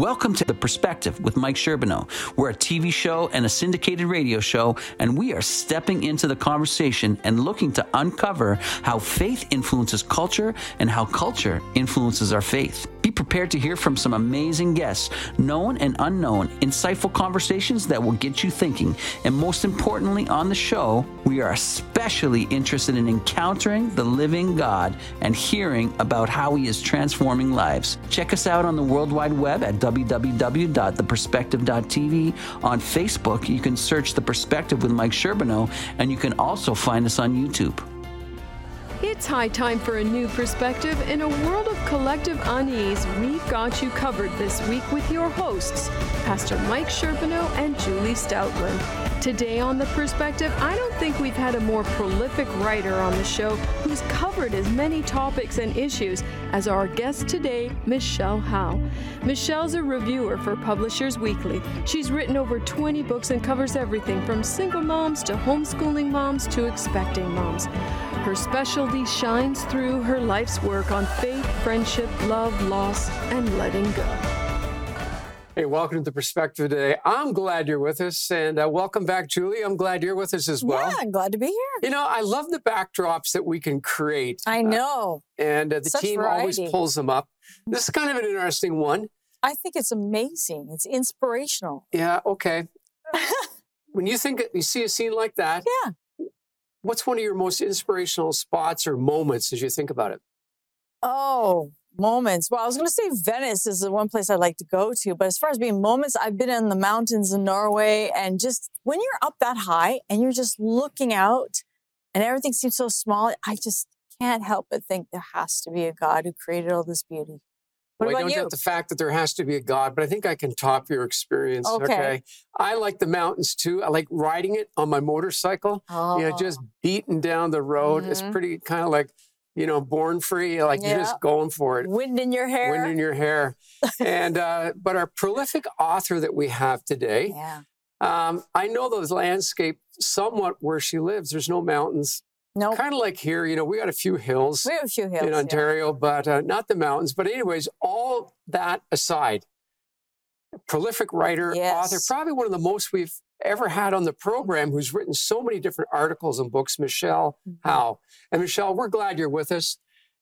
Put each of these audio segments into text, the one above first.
Welcome to The Perspective with Mike Sherbino. We're a TV show and a syndicated radio show, and we are stepping into the conversation and looking to uncover how faith influences culture and how culture influences our faith. Be prepared to hear from some amazing guests, known and unknown, insightful conversations that will get you thinking. And most importantly, on the show, we are especially interested in encountering the living God and hearing about how He is transforming lives. Check us out on the World Wide Web at www.theperspective.tv. On Facebook, you can search The Perspective with Mike Sherbino, and you can also find us on YouTube. It's high time for a new perspective. In a world of collective unease, we've got you covered this week with your hosts, Pastor Mike Sherbino and Julie Stautland. Today on The Perspective, I don't think we've had a more prolific writer on the show who's covered as many topics and issues as our guest today, Michele Howe. Michele's a reviewer for Publishers Weekly. She's written over 20 books and covers everything from single moms to homeschooling moms to expecting moms. Her specialty shines through her life's work on faith, friendship, love, loss, and letting go. Hey, welcome to the perspective today. I'm glad you're with us, and uh, welcome back, Julie. I'm glad you're with us as well. Yeah, I'm glad to be here. You know, I love the backdrops that we can create. I know. Uh, and uh, the Such team variety. always pulls them up. This is kind of an interesting one. I think it's amazing. It's inspirational. Yeah, okay. when you think you see a scene like that, Yeah. What's one of your most inspirational spots or moments as you think about it? Oh, moments. Well, I was going to say Venice is the one place I'd like to go to. But as far as being moments, I've been in the mountains in Norway. And just when you're up that high and you're just looking out and everything seems so small, I just can't help but think there has to be a God who created all this beauty. Well, I don't you? get the fact that there has to be a God, but I think I can top your experience. Okay. I like the mountains too. I like riding it on my motorcycle. oh, You know, just beating down the road. It's Mhm. pretty kind of like, you know, born free. Like you're just going for it. wind in your hair. Wind in your hair. and uh, but our prolific author that we have today, yeah. um, I know the landscape somewhat where she lives. There's no mountains. No, Kind of like here, you know, we got a few hills we have a few hills. in yeah. Ontario, but uh, not the mountains. But anyways, all that aside, prolific writer, Yes. author, probably one of the most we've ever had on the program, who's written so many different articles and books, Michele Mhm. Howe. And Michelle, we're glad you're with us.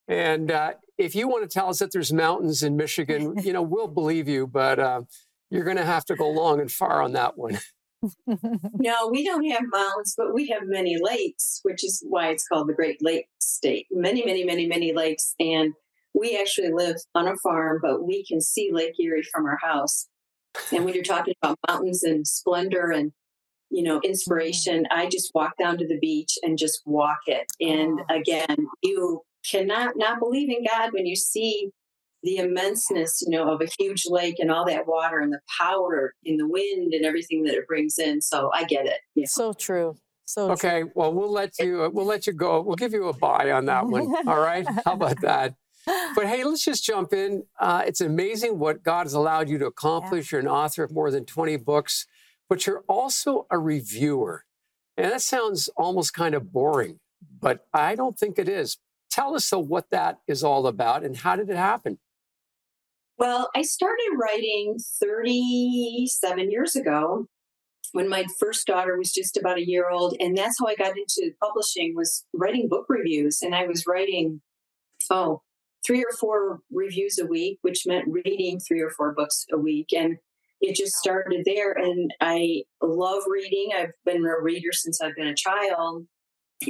And uh, if you want to tell us that there's mountains in Michigan, you know, we'll believe you, but uh, you're going to have to go long and far on that one. No, we don't have mountains, but we have many lakes, which is why it's called the Great Lakes State. Many, many, many, many lakes. And we actually live on a farm, but we can see Lake Erie from our house. And when you're talking about mountains and splendor and you know mm. inspiration, I just walk down to the beach and just walk it. And Oh. again, you cannot not believe in God when you see the immenseness, you know, of a huge lake and all that water and the power in the wind and everything that it brings in. So I get it. Yeah. So true. So Okay, well, we'll let you uh, we'll let you go. We'll give you a buy on that one. All right, how about that? But hey, let's just jump in. Uh, it's amazing what God has allowed you to accomplish. You're an author of more than 20 books, but you're also a reviewer. And that sounds almost kind of boring, but I don't think it is. Tell us though what that is all about and how did it happen? Well, I started writing 37 years ago when my first daughter was just about a year old and that's how I got into publishing was writing book reviews and I was writing oh, three or four reviews a week, which meant reading three or four books a week and it just started there and I love reading. I've been a reader since I've been a child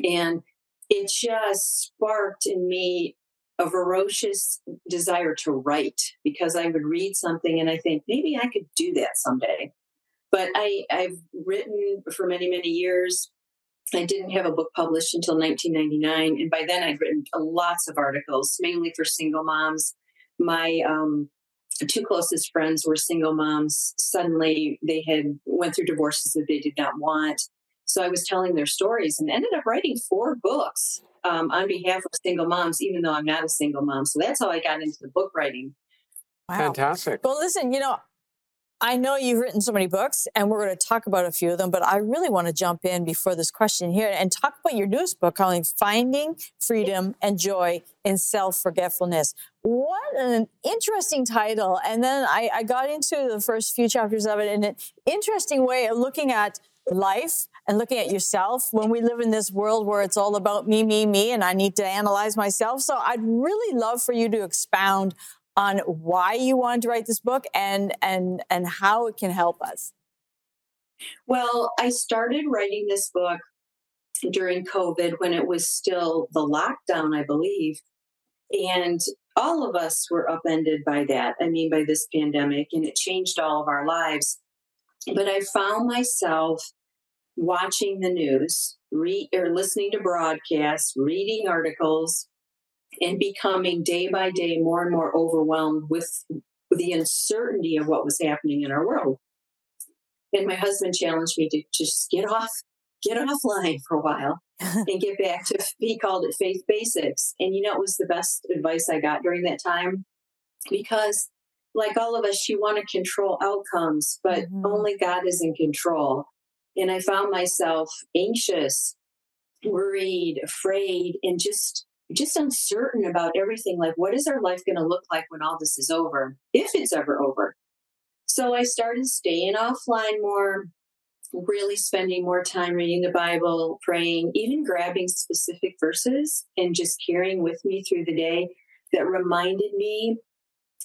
and it just sparked in me a ferocious desire to write because I would read something and I think maybe I could do that someday. But I, I've written for many, many years. I didn't have a book published until 1999. And by then I'd written lots of articles, mainly for single moms. My um, two closest friends were single moms. Suddenly they had went through divorces that they did not want. So I was telling their stories and ended up writing four books um, on behalf of single moms, even though I'm not a single mom. So that's how I got into the book writing. Wow. Fantastic. Well, listen, you know, I know you've written so many books, and we're going to talk about a few of them, but I really want to jump in before this question here and talk about your newest book calling Finding Freedom and Joy in Self Forgetfulness. What an interesting title. And then I, I got into the first few chapters of it in an interesting way of looking at life and looking at yourself when we live in this world where it's all about me, me, me, and I need to analyze myself. So I'd really love for you to expound on why you wanted to write this book and and and how it can help us. Well, I started writing this book during COVID when it was still the lockdown, I believe. And all of us were upended by that. I mean, by this pandemic, and it changed all of our lives. But I found myself watching the news, re- or listening to broadcasts, reading articles, and becoming day by day more and more overwhelmed with the uncertainty of what was happening in our world. And my husband challenged me to just get off, get offline for a while and get back to, he called it faith basics. And you know, it was the best advice I got during that time because, like all of us, you want to control outcomes, but mm-hmm. only God is in control. And I found myself anxious, worried, afraid, and just just uncertain about everything. Like what is our life going to look like when all this is over if it's ever over? So i started staying offline more really spending more time reading the bible praying even grabbing specific verses and just carrying with me through the day that reminded me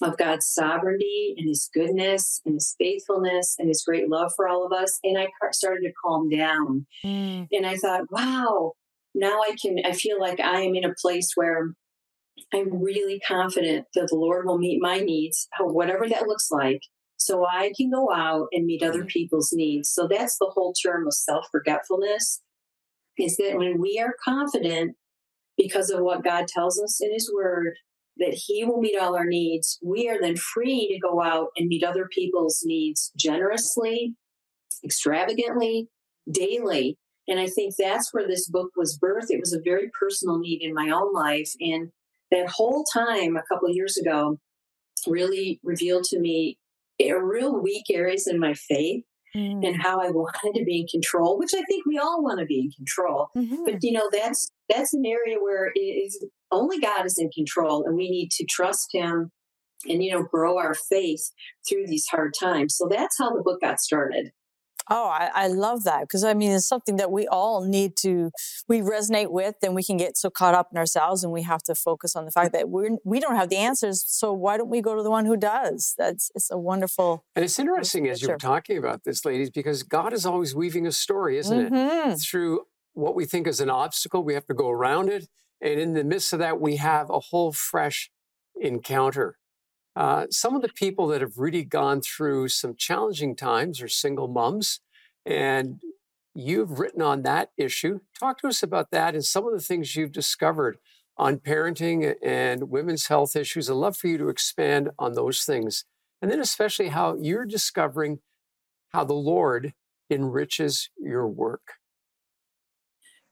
of god's sovereignty and his goodness and his faithfulness and his great love for all of us and i started to calm down mm. and i thought wow now I can, I feel like I am in a place where I'm really confident that the Lord will meet my needs, whatever that looks like, so I can go out and meet other people's needs. So that's the whole term of self forgetfulness is that when we are confident because of what God tells us in His Word, that He will meet all our needs, we are then free to go out and meet other people's needs generously, extravagantly, daily. And I think that's where this book was birthed. It was a very personal need in my own life. And that whole time, a couple years ago, really revealed to me a real weak areas in my faith mm. and how I wanted to be in control, which I think we all want to be in control. Mm-hmm. But you know, that's that's an area where it is only God is in control and we need to trust him and you know grow our faith through these hard times. So that's how the book got started. Oh, I, I love that because I mean, it's something that we all need to, we resonate with, and we can get so caught up in ourselves, and we have to focus on the fact that we're we don't have the answers. So why don't we go to the one who does? That's it's a wonderful. And it's interesting as you're talking about this, ladies, because God is always weaving a story, isn't mm-hmm. it? Through what we think is an obstacle, we have to go around it, and in the midst of that, we have a whole fresh encounter. Uh, some of the people that have really gone through some challenging times are single moms, and you've written on that issue. Talk to us about that and some of the things you've discovered on parenting and women's health issues. I'd love for you to expand on those things. And then, especially, how you're discovering how the Lord enriches your work.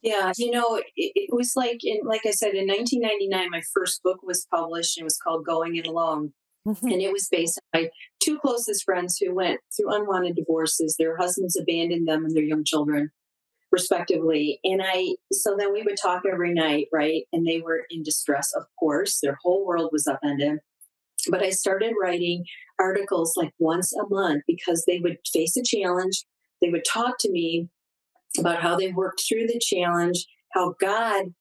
Yeah, you know, it, it, was like in, like I said, in 1999, my first book was published. And it was called Going It Alone, Mm-hmm. And it was based on my two closest friends who went through unwanted divorces. Their husbands abandoned them and their young children, respectively. And I, so then we would talk every night, right? And they were in distress, of course. Their whole world was upended. But I started writing articles like once a month because they would face a challenge. They would talk to me about how they worked through the challenge, how God,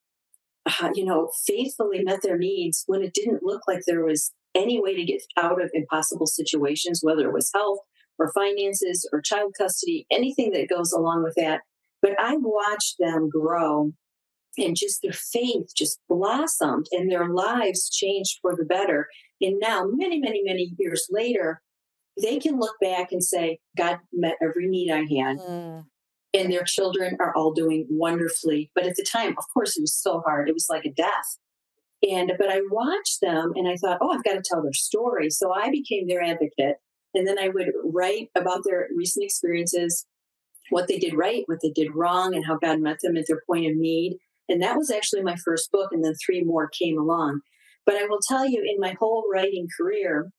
uh, you know, faithfully met their needs when it didn't look like there was any way to get out of impossible situations, whether it was health or finances or child custody, anything that goes along with that. But I watched them grow and just their faith just blossomed and their lives changed for the better. And now, many, many, many years later, they can look back and say, God met every need I had. Mm. And their children are all doing wonderfully. But at the time, of course, it was so hard. It was like a death. And but I watched them and I thought, oh, I've got to tell their story. So I became their advocate. And then I would write about their recent experiences, what they did right, what they did wrong, and how God met them at their point of need. And that was actually my first book, and then three more came along. But I will tell you, in my whole writing career,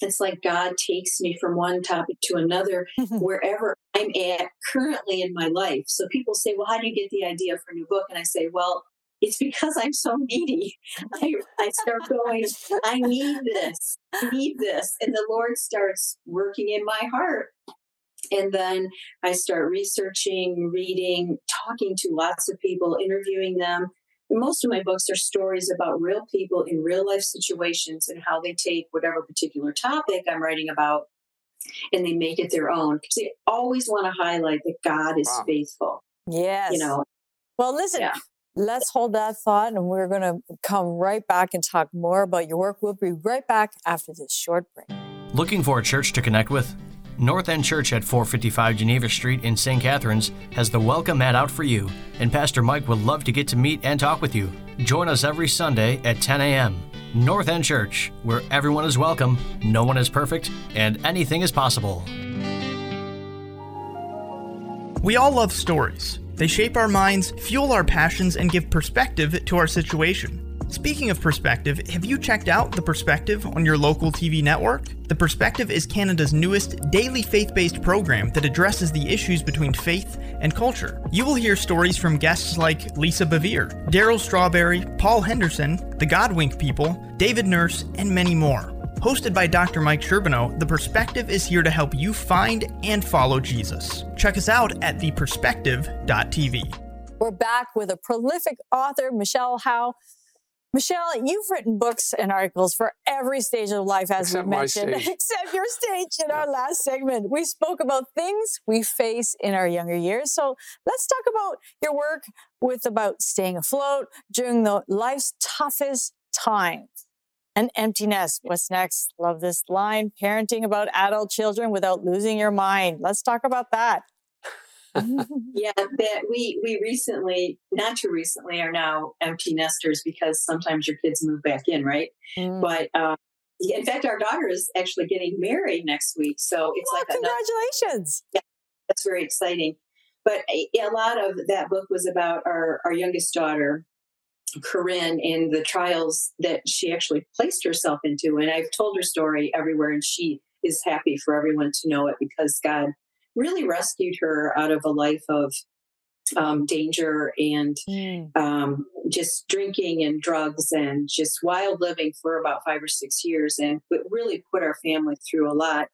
it's like God takes me from one topic to another wherever I'm at currently in my life. So people say, Well, how do you get the idea for a new book? And I say, Well, it's because I'm so needy. I, I start going, I need this, I need this. And the Lord starts working in my heart. And then I start researching, reading, talking to lots of people, interviewing them. most of my books are stories about real people in real life situations and how they take whatever particular topic I'm writing about and they make it their own because they always want to highlight that God is wow. faithful. Yes. You know. Well, listen, yeah. Let's hold that thought and we're going to come right back and talk more about your work. We'll be right back after this short break. Looking for a church to connect with? North End Church at 455 Geneva Street in St. Catharines has the welcome mat out for you, and Pastor Mike would love to get to meet and talk with you. Join us every Sunday at 10 a.m. North End Church, where everyone is welcome, no one is perfect, and anything is possible. We all love stories. They shape our minds, fuel our passions, and give perspective to our situation. Speaking of perspective, have you checked out The Perspective on your local TV network? The Perspective is Canada's newest daily faith based program that addresses the issues between faith and culture. You will hear stories from guests like Lisa Bevere, Darryl Strawberry, Paul Henderson, the Godwink People, David Nurse, and many more. Hosted by Dr. Mike Sherbino, The Perspective is here to help you find and follow Jesus. Check us out at theperspective.tv. We're back with a prolific author, Michele Howe. Michele, you've written books and articles for every stage of life, as except we mentioned, except your stage in our last segment. We spoke about things we face in our younger years. So let's talk about your work with about staying afloat during the life's toughest times. An empty nest. What's next? Love this line. Parenting about adult children without losing your mind. Let's talk about that. yeah, that we we recently, not too recently, are now empty nesters because sometimes your kids move back in, right? Mm. But uh, in fact, our daughter is actually getting married next week, so it's well, like congratulations. yeah, that's very exciting. But a, a lot of that book was about our our youngest daughter, Corinne, and the trials that she actually placed herself into. And I've told her story everywhere, and she is happy for everyone to know it because God really rescued her out of a life of um, danger and mm. um, just drinking and drugs and just wild living for about five or six years and it really put our family through a lot.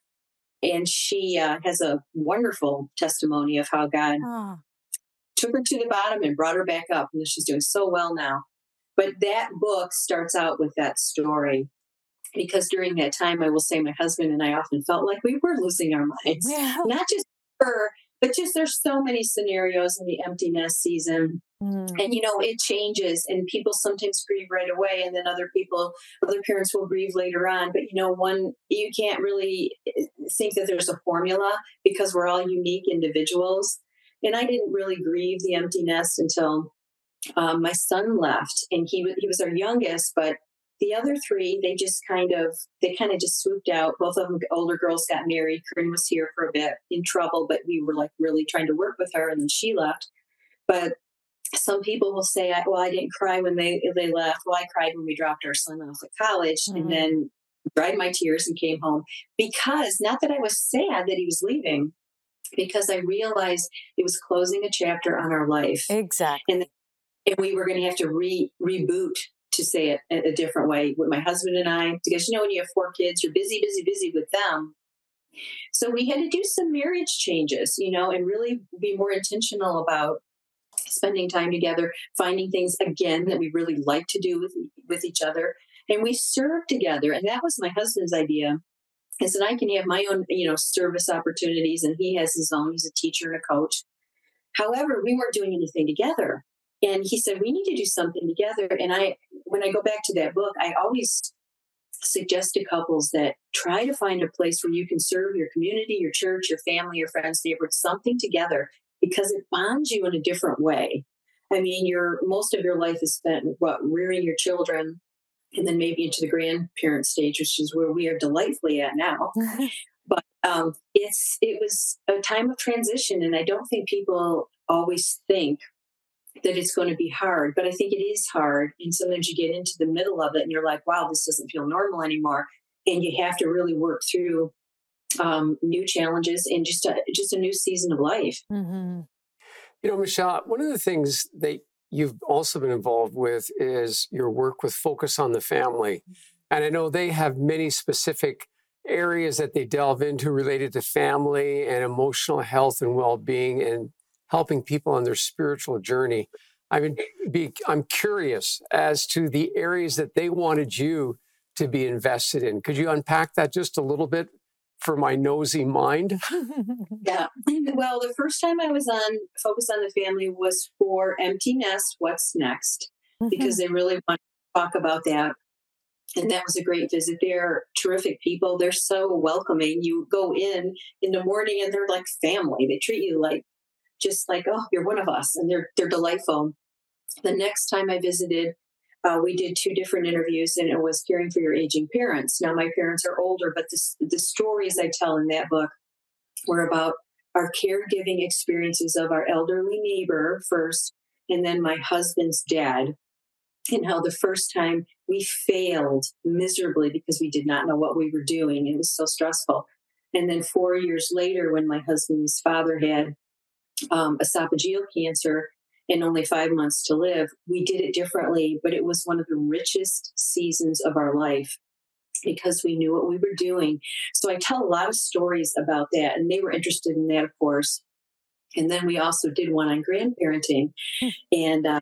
And she uh, has a wonderful testimony of how God oh. took her to the bottom and brought her back up. And she's doing so well now. But that book starts out with that story because during that time, I will say my husband and I often felt like we were losing our minds. Yeah. Not just her, but just there's so many scenarios in the empty nest season. Mm. And you know, it changes and people sometimes grieve right away and then other people, other parents will grieve later on. But you know, one you can't really eh, think that there's a formula because we're all unique individuals. And I didn't really grieve the empty nest until um, my son left, and he he was our youngest, but the other three, they just kind of they kind of just swooped out. Both of them, older girls, got married. Corinne was here for a bit, in trouble, but we were like really trying to work with her, and then she left. But some people will say, "Well, I didn't cry when they they left. Well, I cried when we dropped our son off at college, mm-hmm. and then dried my tears and came home because not that I was sad that he was leaving, because I realized it was closing a chapter on our life. Exactly. And, and we were going to have to re reboot to say it a different way with my husband and I, because you know, when you have four kids, you're busy, busy, busy with them. So we had to do some marriage changes, you know, and really be more intentional about spending time together, finding things again that we really like to do with with each other, and we serve together. And that was my husband's idea, is that I can have my own, you know, service opportunities, and he has his own. He's a teacher and a coach. However, we weren't doing anything together. And he said, We need to do something together. And I, when I go back to that book, I always suggest to couples that try to find a place where you can serve your community, your church, your family, your friends, neighbors, something together because it bonds you in a different way. I mean, your most of your life is spent what rearing your children, and then maybe into the grandparent stage, which is where we are delightfully at now. but um, it's it was a time of transition, and I don't think people always think that it's going to be hard, but I think it is hard. And sometimes you get into the middle of it and you're like, wow, this doesn't feel normal anymore. and you have to really work through um, new challenges and just a, just a new season of life. Mm-hmm. You know, Michele, one of the things that you've also been involved with is your work with Focus on the Family. And I know they have many specific areas that they delve into related to family and emotional health and well-being and helping people on their spiritual journey. I mean, be, I'm curious as to the areas that they wanted you to be invested in. Could you unpack that just a little bit for my nosy mind? yeah. Well, the first time I was on Focus on the Family was for Empty Nest What's Next, mm-hmm. because they really want to talk about that. And that was a great visit. They're terrific people. They're so welcoming. You go in in the morning and they're like family. They treat you like just like, oh, you're one of us. And they're they're delightful. The next time I visited, uh, we did two different interviews and it was caring for your aging parents. Now, my parents are older, but the, the stories I tell in that book were about our caregiving experiences of our elderly neighbor first, and then my husband's dad, and how the first time we failed miserably because we did not know what we were doing. It was so stressful. And then four years later, when my husband's father had um, esophageal cancer, and only five months to live, we did it differently, but it was one of the richest seasons of our life because we knew what we were doing. So I tell a lot of stories about that, and they were interested in that, of course. And then we also did one on grandparenting. And uh,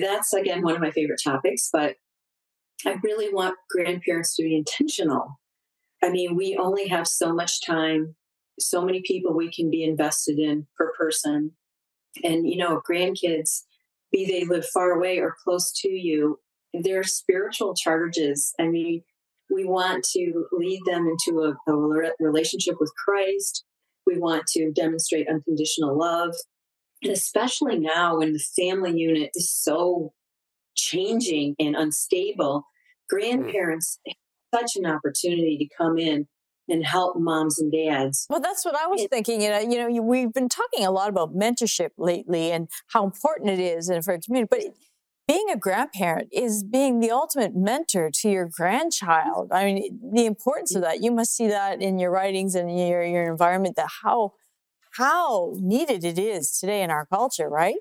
that's, again, one of my favorite topics, but I really want grandparents to be intentional. I mean, we only have so much time, so many people we can be invested in per person. And you know grandkids be they live far away or close to you they're spiritual charges. I mean we want to lead them into a, a relationship with christ. We want to demonstrate unconditional love. And especially now when the family unit is so changing and unstable mm. grandparents have such an opportunity to come in and help moms and dads. Well, that's what I was it, thinking. You know, you know, we've been talking a lot about mentorship lately and how important it is for a community, but being a grandparent is being the ultimate mentor to your grandchild. I mean, the importance of that. You must see that in your writings and your your environment. That how how needed it is today in our culture, right?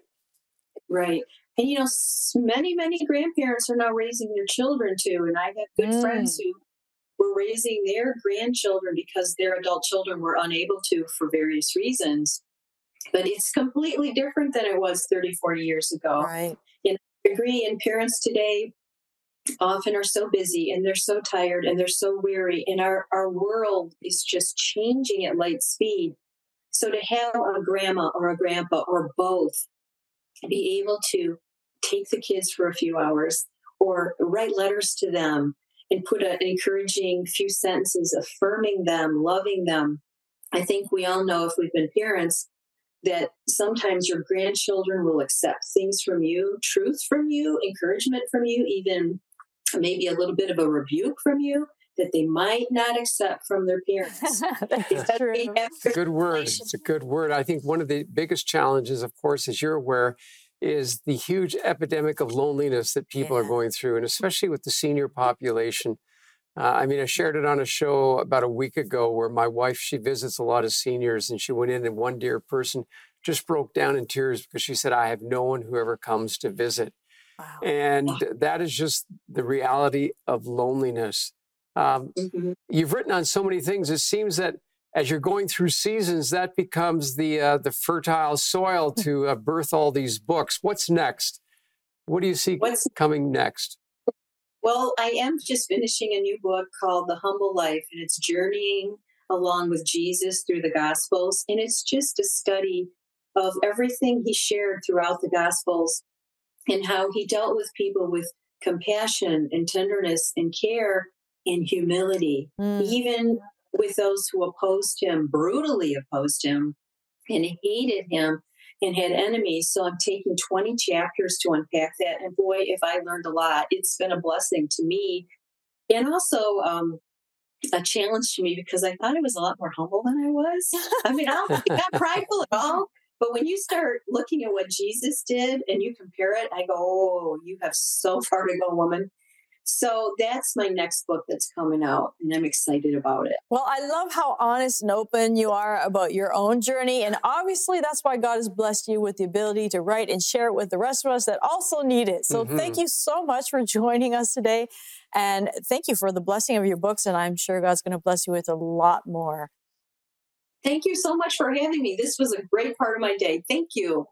Right. And you know, many many grandparents are now raising their children too. And I have good mm. friends who were raising their grandchildren because their adult children were unable to for various reasons. But it's completely different than it was 30, 40 years ago. Right. And I agree. And parents today often are so busy and they're so tired and they're so weary. And our, our world is just changing at light speed. So to have a grandma or a grandpa or both be able to take the kids for a few hours or write letters to them and put an encouraging few sentences affirming them, loving them. I think we all know if we've been parents that sometimes your grandchildren will accept things from you, truth from you, encouragement from you, even maybe a little bit of a rebuke from you that they might not accept from their parents. That's true. A good word. It's a good word. I think one of the biggest challenges, of course, as you're aware, is the huge epidemic of loneliness that people yeah. are going through, and especially with the senior population. Uh, I mean, I shared it on a show about a week ago where my wife, she visits a lot of seniors, and she went in, and one dear person just broke down in tears because she said, I have no one who ever comes to visit. Wow. And that is just the reality of loneliness. Um, mm-hmm. You've written on so many things. It seems that as you're going through seasons, that becomes the uh, the fertile soil to uh, birth all these books. What's next? What do you see What's, coming next? Well, I am just finishing a new book called The Humble Life, and it's journeying along with Jesus through the Gospels, and it's just a study of everything he shared throughout the Gospels and how he dealt with people with compassion and tenderness and care and humility, mm. even with those who opposed him, brutally opposed him, and hated him and had enemies. So I'm taking 20 chapters to unpack that. And boy, if I learned a lot, it's been a blessing to me. And also, um, a challenge to me because I thought I was a lot more humble than I was. I mean, I don't not prideful at all. But when you start looking at what Jesus did and you compare it, I go, oh, you have so far to go, woman. So that's my next book that's coming out, and I'm excited about it. Well, I love how honest and open you are about your own journey. And obviously, that's why God has blessed you with the ability to write and share it with the rest of us that also need it. So mm-hmm. thank you so much for joining us today. And thank you for the blessing of your books. And I'm sure God's going to bless you with a lot more. Thank you so much for having me. This was a great part of my day. Thank you.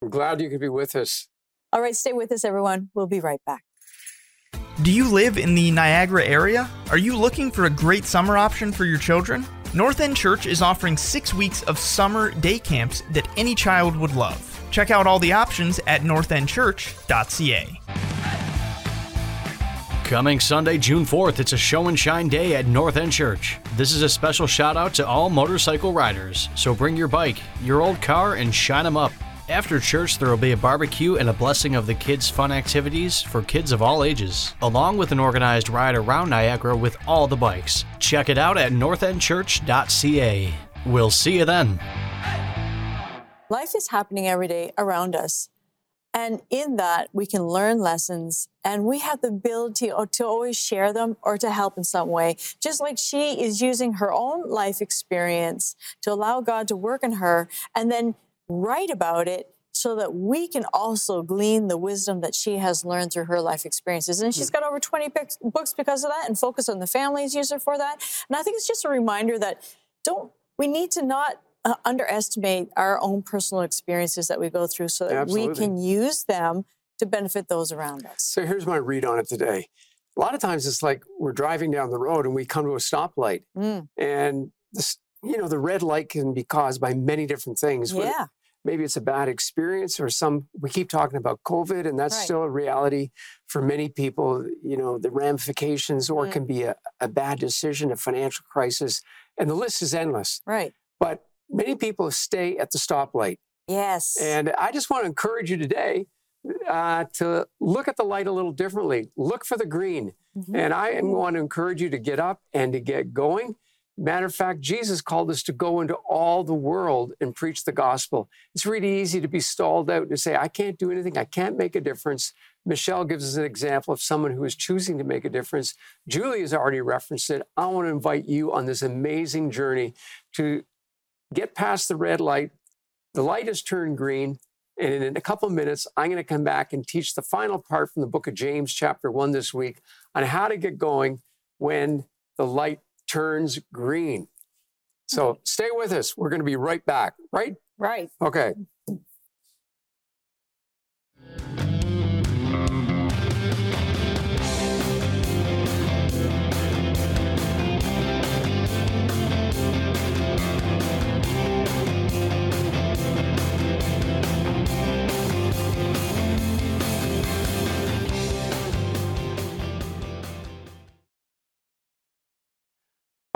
I'm glad you could be with us. All right, stay with us, everyone. We'll be right back. Do you live in the Niagara area? Are you looking for a great summer option for your children? North End Church is offering six weeks of summer day camps that any child would love. Check out all the options at northendchurch.ca. Coming Sunday, June 4th, it's a show and shine day at North End Church. This is a special shout out to all motorcycle riders, so bring your bike, your old car, and shine them up. After church, there will be a barbecue and a blessing of the kids' fun activities for kids of all ages, along with an organized ride around Niagara with all the bikes. Check it out at northendchurch.ca. We'll see you then. Life is happening every day around us. And in that, we can learn lessons and we have the ability to always share them or to help in some way. Just like she is using her own life experience to allow God to work in her and then write about it so that we can also glean the wisdom that she has learned through her life experiences. And she's got over 20 books because of that and focus on the families user for that. And I think it's just a reminder that don't, we need to not uh, underestimate our own personal experiences that we go through so that Absolutely. we can use them to benefit those around us. So here's my read on it today. A lot of times it's like we're driving down the road and we come to a stoplight mm. and this, you know, the red light can be caused by many different things. Yeah maybe it's a bad experience or some we keep talking about covid and that's right. still a reality for many people. You know the ramifications or mm. can be a, a bad decision a financial crisis and the list is endless. Right. But many people stay at the stoplight. Yes. And i just want to encourage you today uh, to look at the light a little differently. Look for the green. Mm-hmm. and i want to encourage you to get up and to get going Matter of fact, Jesus called us to go into all the world and preach the gospel. It's really easy to be stalled out and say, I can't do anything, I can't make a difference. Michele gives us an example of someone who is choosing to make a difference. Julie has already referenced it. I want to invite you on this amazing journey to get past the red light. The light has turned green. And in a couple of minutes, I'm going to come back and teach the final part from the book of James, chapter one, this week on how to get going when the light turns green. So stay with us. We're going to be right back, right? Right. Okay.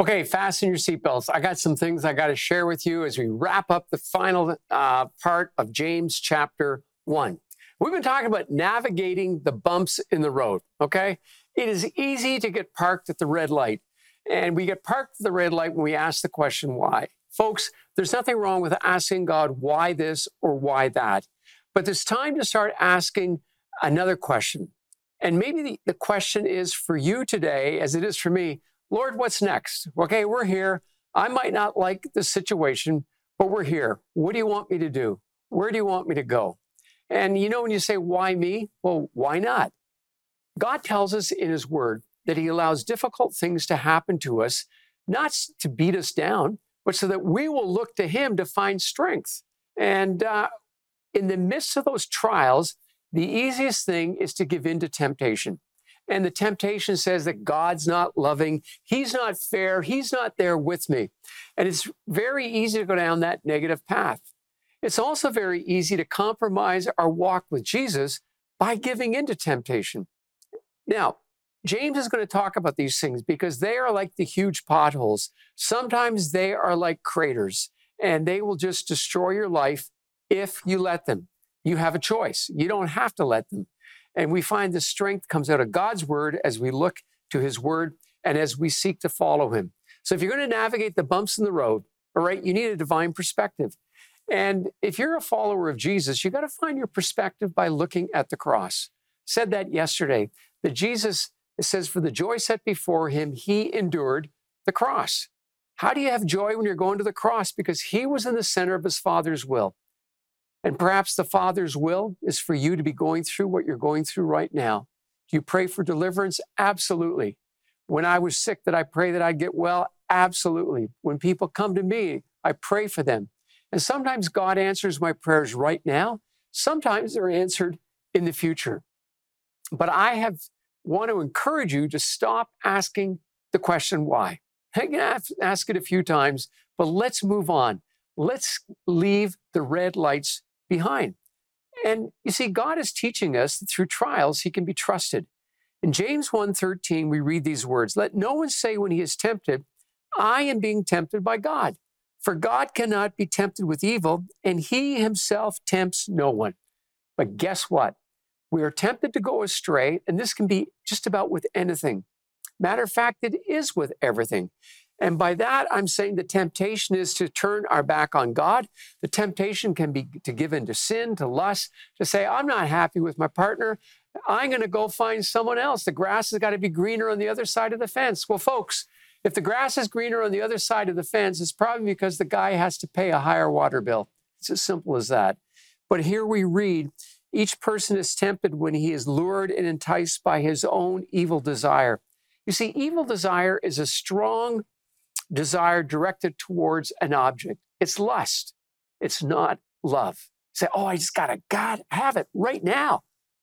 Okay, fasten your seatbelts. I got some things I got to share with you as we wrap up the final uh, part of James chapter 1. We've been talking about navigating the bumps in the road, okay? It is easy to get parked at the red light. And we get parked at the red light when we ask the question, why? Folks, there's nothing wrong with asking God, why this or why that? But it's time to start asking another question. And maybe the, the question is for you today, as it is for me, Lord, what's next? Okay, we're here. I might not like the situation, but we're here. What do you want me to do? Where do you want me to go? And you know, when you say, why me? Well, why not? God tells us in His Word that He allows difficult things to happen to us, not to beat us down, but so that we will look to Him to find strength. And uh, in the midst of those trials, the easiest thing is to give in to temptation. And the temptation says that God's not loving, He's not fair, He's not there with me. And it's very easy to go down that negative path. It's also very easy to compromise our walk with Jesus by giving into temptation. Now, James is going to talk about these things because they are like the huge potholes. Sometimes they are like craters and they will just destroy your life if you let them. You have a choice. You don't have to let them. And we find the strength comes out of God's word as we look to his word and as we seek to follow him. So if you're going to navigate the bumps in the road, all right, you need a divine perspective. And if you're a follower of Jesus, you got to find your perspective by looking at the cross. Said that yesterday, that Jesus says, For the joy set before him, he endured the cross. How do you have joy when you're going to the cross? Because he was in the center of his Father's will. And perhaps the Father's will is for you to be going through what you're going through right now. Do you pray for deliverance? Absolutely. When I was sick, did I pray that I'd get well? Absolutely. When people come to me, I pray for them. And sometimes God answers my prayers right now. Sometimes they're answered in the future. But I have want to encourage you to stop asking the question why. I can ask it a few times, but let's move on. Let's leave the red lights behind. And you see, God is teaching us that through trials, he can be trusted. In James 1:13, we read these words: Let no one say when he is tempted, I am being tempted by God. For God cannot be tempted with evil, and he himself tempts no one. But guess what? We are tempted to go astray, and this can be just about with anything. Matter of fact, it is with everything. And by that, I'm saying the temptation is to turn our back on God. The temptation can be to give in to sin, to lust, to say, I'm not happy with my partner. I'm going to go find someone else. The grass has got to be greener on the other side of the fence. Well, folks, if the grass is greener on the other side of the fence, it's probably because the guy has to pay a higher water bill. It's as simple as that. But here we read each person is tempted when he is lured and enticed by his own evil desire. You see, evil desire is a strong desire directed towards an object. It's lust. It's not love. You say, oh, I just gotta God have it right now.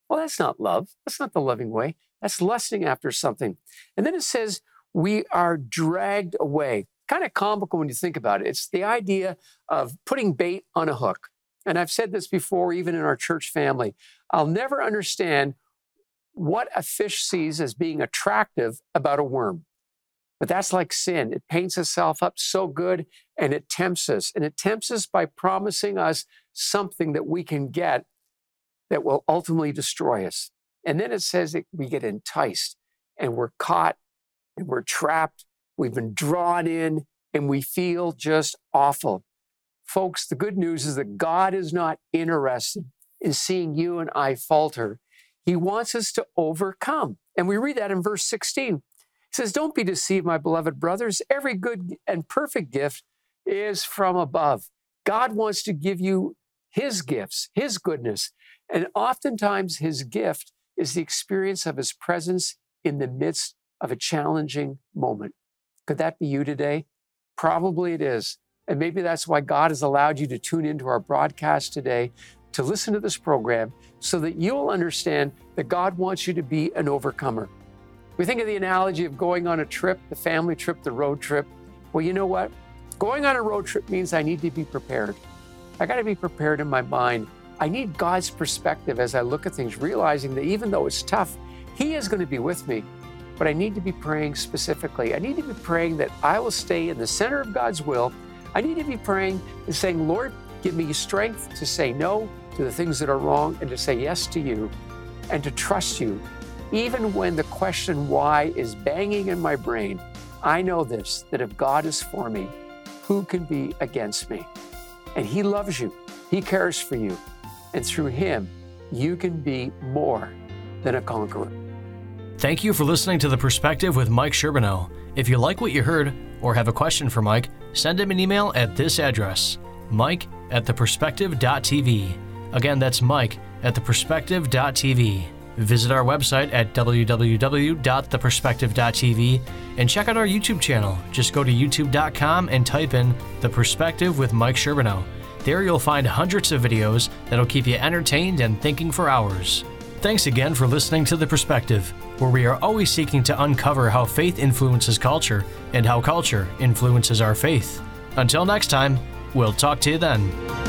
Well, that's not love. That's not the loving way. That's lusting after something. And then it says, we are dragged away. Kind of comical when you think about it. It's the idea of putting bait on a hook. And I've said this before, even in our church family. I'll never understand what a fish sees as being attractive about a worm. But that's like sin. It paints itself up so good and it tempts us. And it tempts us by promising us something that we can get that will ultimately destroy us. And then it says that we get enticed and we're caught and we're trapped. We've been drawn in and we feel just awful. Folks, the good news is that God is not interested in seeing you and I falter. He wants us to overcome. And we read that in verse 16. Says, Don't be deceived, my beloved brothers. Every good and perfect gift is from above. God wants to give you His gifts, His goodness. And oftentimes, His gift is the experience of His presence in the midst of a challenging moment. Could that be you today? Probably it is. And maybe that's why God has allowed you to tune into our broadcast today to listen to this program so that you'll understand that God wants you to be an overcomer. We think of the analogy of going on a trip, the family trip, the road trip. Well, you know what? Going on a road trip means I need to be prepared. I got to be prepared in my mind. I need God's perspective as I look at things, realizing that even though it's tough, He is going to be with me. But I need to be praying specifically. I need to be praying that I will stay in the center of God's will I need to be praying and saying, Lord, give me strength to say no to the things that are wrong and to say yes to you and to trust you. Even when the question why is banging in my brain, I know this that if God is for me, who can be against me? And He loves you, He cares for you. And through Him, you can be more than a conqueror. Thank you for listening to The Perspective with Mike Sherbino. If you like what you heard or have a question for Mike, send him an email at this address mike at theperspective.tv. Again, that's mike at theperspective.tv. Visit our website at www.theperspective.tv and check out our YouTube channel. Just go to youtube.com and type in The Perspective with Mike Sherbino. There you'll find hundreds of videos that'll keep you entertained and thinking for hours. Thanks again for listening to The Perspective, where we are always seeking to uncover how faith influences culture and how culture influences our faith. Until next time, we'll talk to you then.